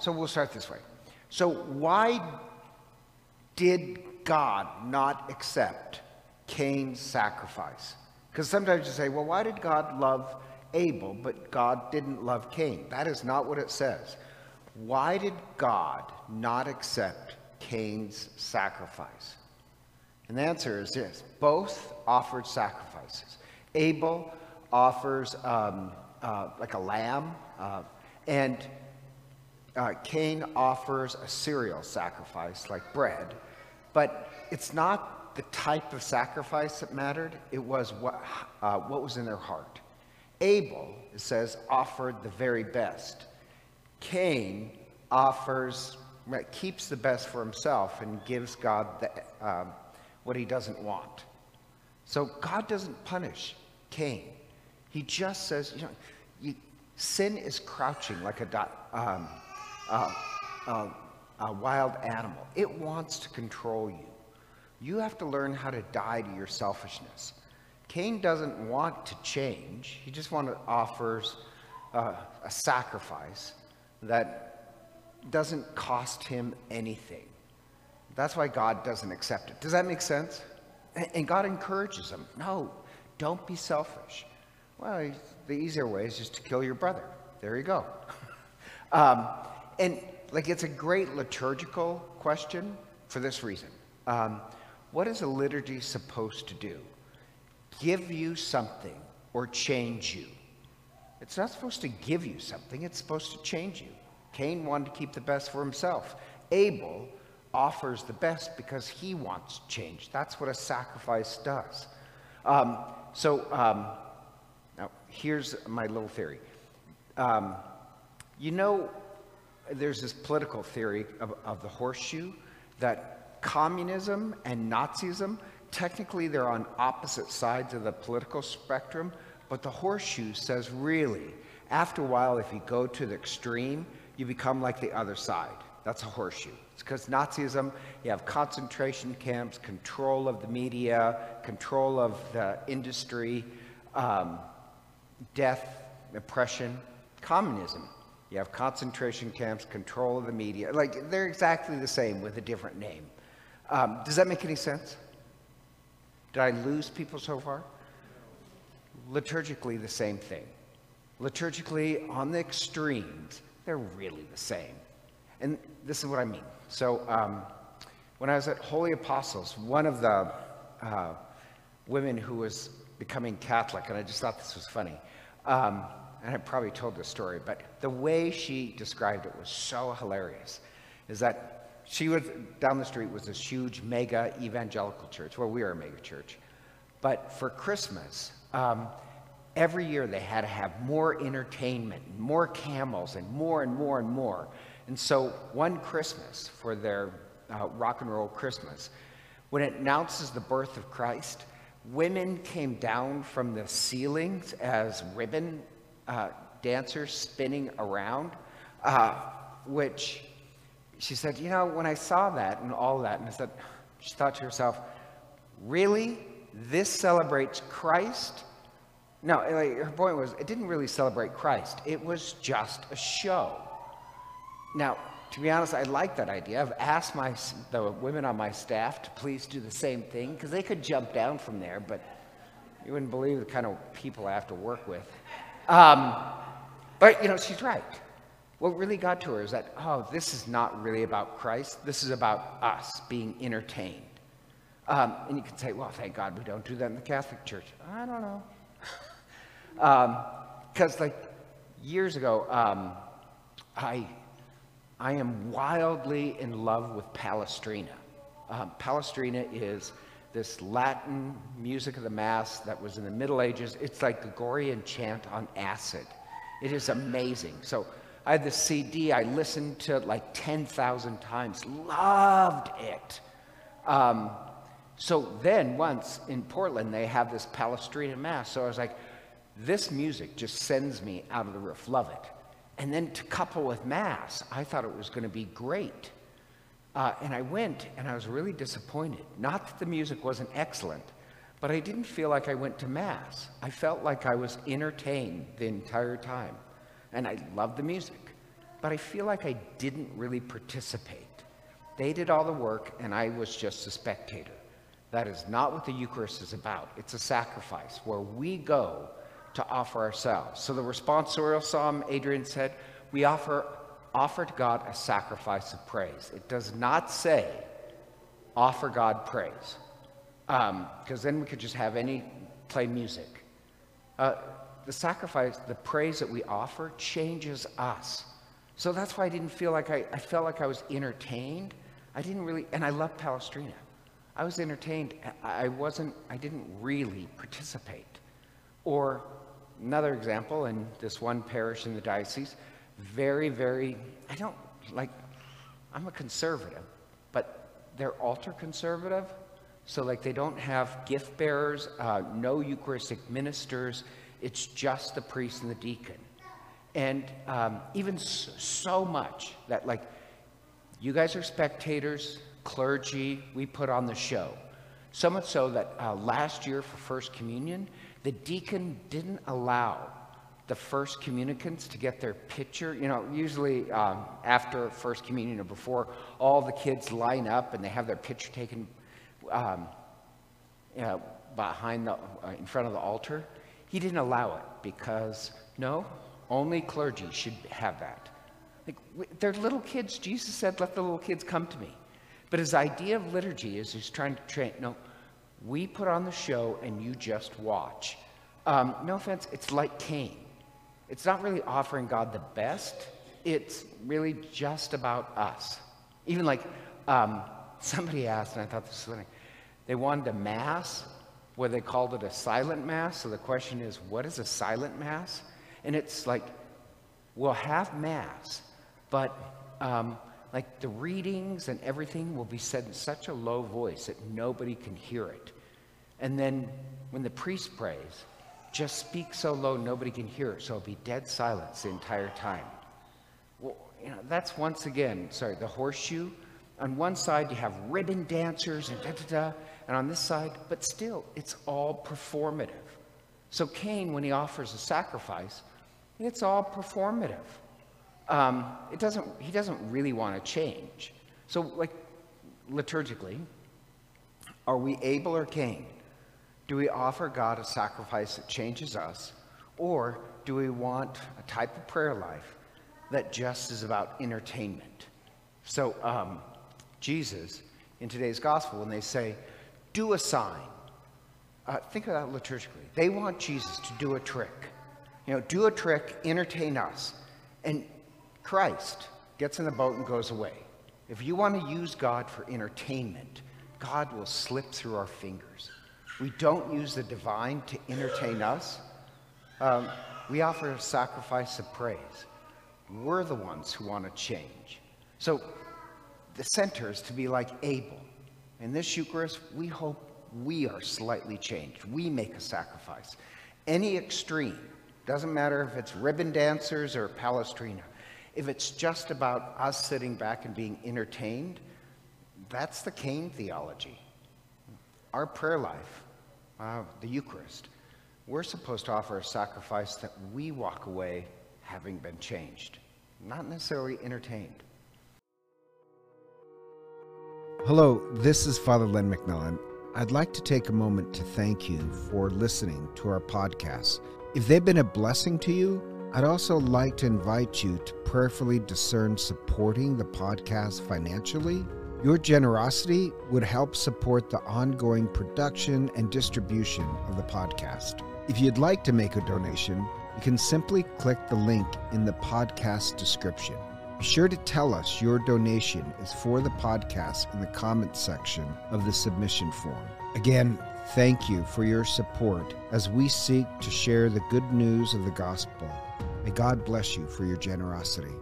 so we'll start this way. So, why did God not accept Cain's sacrifice? Because sometimes you say, well, why did God love Abel, but God didn't love Cain? That is not what it says. Why did God not accept Cain's sacrifice? And the answer is this both offered sacrifices. Abel offers um, uh, like a lamb, uh, and uh, Cain offers a cereal sacrifice, like bread. But it's not the type of sacrifice that mattered, it was what, uh, what was in their heart. Abel, it says, offered the very best. Cain offers, keeps the best for himself and gives God the, um, what he doesn't want. So God doesn't punish Cain. He just says, you know, you, sin is crouching like a, dot um, uh, uh, a wild animal. It wants to control you. You have to learn how to die to your selfishness. Cain doesn't want to change. He just wants to offers uh, a sacrifice that doesn't cost him anything. That's why God doesn't accept it. Does that make sense? And God encourages him. No, don't be selfish. Well, the easier way is just to kill your brother. There you go. um, and like it's a great liturgical question for this reason. Um, what is a liturgy supposed to do? Give you something or change you. It's not supposed to give you something, it's supposed to change you. Cain wanted to keep the best for himself. Abel offers the best because he wants change. That's what a sacrifice does. Um, so um, now here's my little theory. Um, you know, there's this political theory of, of the horseshoe that communism and Nazism, technically they're on opposite sides of the political spectrum, but the horseshoe says really, after a while, if you go to the extreme, you become like the other side. That's a horseshoe. It's because Nazism, you have concentration camps, control of the media, control of the industry, um, death, oppression. Communism, you have concentration camps, control of the media. Like, they're exactly the same with a different name. Um, does that make any sense? Did I lose people so far? Liturgically, the same thing. Liturgically, on the extremes, they're really the same. And this is what I mean. So, um, when I was at Holy Apostles, one of the uh, women who was becoming Catholic, and I just thought this was funny, um, and I probably told this story, but the way she described it was so hilarious, is that she was, down the street was this huge mega evangelical church, well, we are a mega church. But for Christmas, um, every year they had to have more entertainment, more camels, and more and more and more. And so one Christmas, for their uh, rock and roll Christmas, when it announces the birth of Christ, women came down from the ceilings as ribbon uh, dancers spinning around, uh, which she said, you know, when I saw that and all that, and I said, she thought to herself, really? This celebrates Christ? No, like, her point was, it didn't really celebrate Christ. It was just a show. Now, to be honest, I like that idea. I've asked my, the women on my staff to please do the same thing because they could jump down from there, but you wouldn't believe the kind of people I have to work with. Um, but, you know, she's right. What really got to her is that, oh, this is not really about Christ. This is about us being entertained. Um, and you can say, well, thank God we don't do that in the Catholic Church. I don't know. Because, um, like, years ago, um, I, I am wildly in love with Palestrina. Um, Palestrina is this Latin music of the Mass that was in the Middle Ages. It's like Gregorian chant on acid. It is amazing. So I had the CD, I listened to it like 10,000 times, loved it. Um, so then once in Portland, they have this Palestrina Mass. So I was like, this music just sends me out of the roof, love it. And then to couple with Mass, I thought it was going to be great. Uh, and I went and I was really disappointed. Not that the music wasn't excellent, but I didn't feel like I went to Mass. I felt like I was entertained the entire time. And I loved the music. but I feel like I didn't really participate. They did all the work, and I was just a spectator. That is not what the Eucharist is about. It's a sacrifice where we go to offer ourselves. So the responsorial psalm, Adrian said, we offer, offer to God a sacrifice of praise. It does not say offer God praise, because um, then we could just have any play music. Uh, the sacrifice, the praise that we offer changes us. So that's why I didn't feel like I, I felt like I was entertained. I didn't really, and I love Palestrina. I was entertained. I wasn't, I didn't really participate. Or another example, in this one parish in the diocese, very, very, I don't like, I'm a conservative, but they're ultra conservative. So, like, they don't have gift bearers, uh, no Eucharistic ministers. It's just the priest and the deacon. And um, even so, so much that, like, you guys are spectators, clergy, we put on the show. So much so that uh, last year for First Communion, the deacon didn't allow the first communicants to get their picture. You know, usually um, after First Communion or before, all the kids line up and they have their picture taken um, you know, behind the, uh, in front of the altar. He didn't allow it because, no, only clergy should have that. Like, they're little kids. Jesus said, let the little kids come to me. But his idea of liturgy is he's trying to train, no, we put on the show and you just watch. Um, no offense, it's like Cain. It's not really offering God the best, it's really just about us. Even like um, somebody asked, and I thought this was funny, they wanted a mass where they called it a silent mass. So the question is, what is a silent mass? And it's like, we'll have mass, but um, like the readings and everything will be said in such a low voice that nobody can hear it. And then when the priest prays, just speak so low nobody can hear it, so it'll be dead silence the entire time. Well, you know, that's once again, sorry, the horseshoe. On one side, you have ribbon dancers and da da da, and on this side, but still, it's all performative. So Cain, when he offers a sacrifice, it's all performative. Um, it doesn't, he doesn't really want to change. So, like, liturgically, are we Abel or Cain? Do we offer God a sacrifice that changes us? Or do we want a type of prayer life that just is about entertainment? So, um, Jesus, in today's gospel, when they say, do a sign, uh, think of that liturgically. They want Jesus to do a trick. You know, do a trick, entertain us. And Christ gets in the boat and goes away. If you want to use God for entertainment, God will slip through our fingers. We don't use the divine to entertain us. Um, we offer a sacrifice of praise. We're the ones who want to change. So the center is to be like Abel. In this Eucharist, we hope we are slightly changed. We make a sacrifice. Any extreme, doesn't matter if it's ribbon dancers or palestrina, if it's just about us sitting back and being entertained, that's the Cain theology. Our prayer life uh, the Eucharist, we're supposed to offer a sacrifice that we walk away having been changed, not necessarily entertained. Hello, this is Father Len McMillan. I'd like to take a moment to thank you for listening to our podcast. If they've been a blessing to you, I'd also like to invite you to prayerfully discern supporting the podcast financially your generosity would help support the ongoing production and distribution of the podcast. If you'd like to make a donation, you can simply click the link in the podcast description. Be sure to tell us your donation is for the podcast in the comments section of the submission form. Again, thank you for your support as we seek to share the good news of the gospel. May God bless you for your generosity.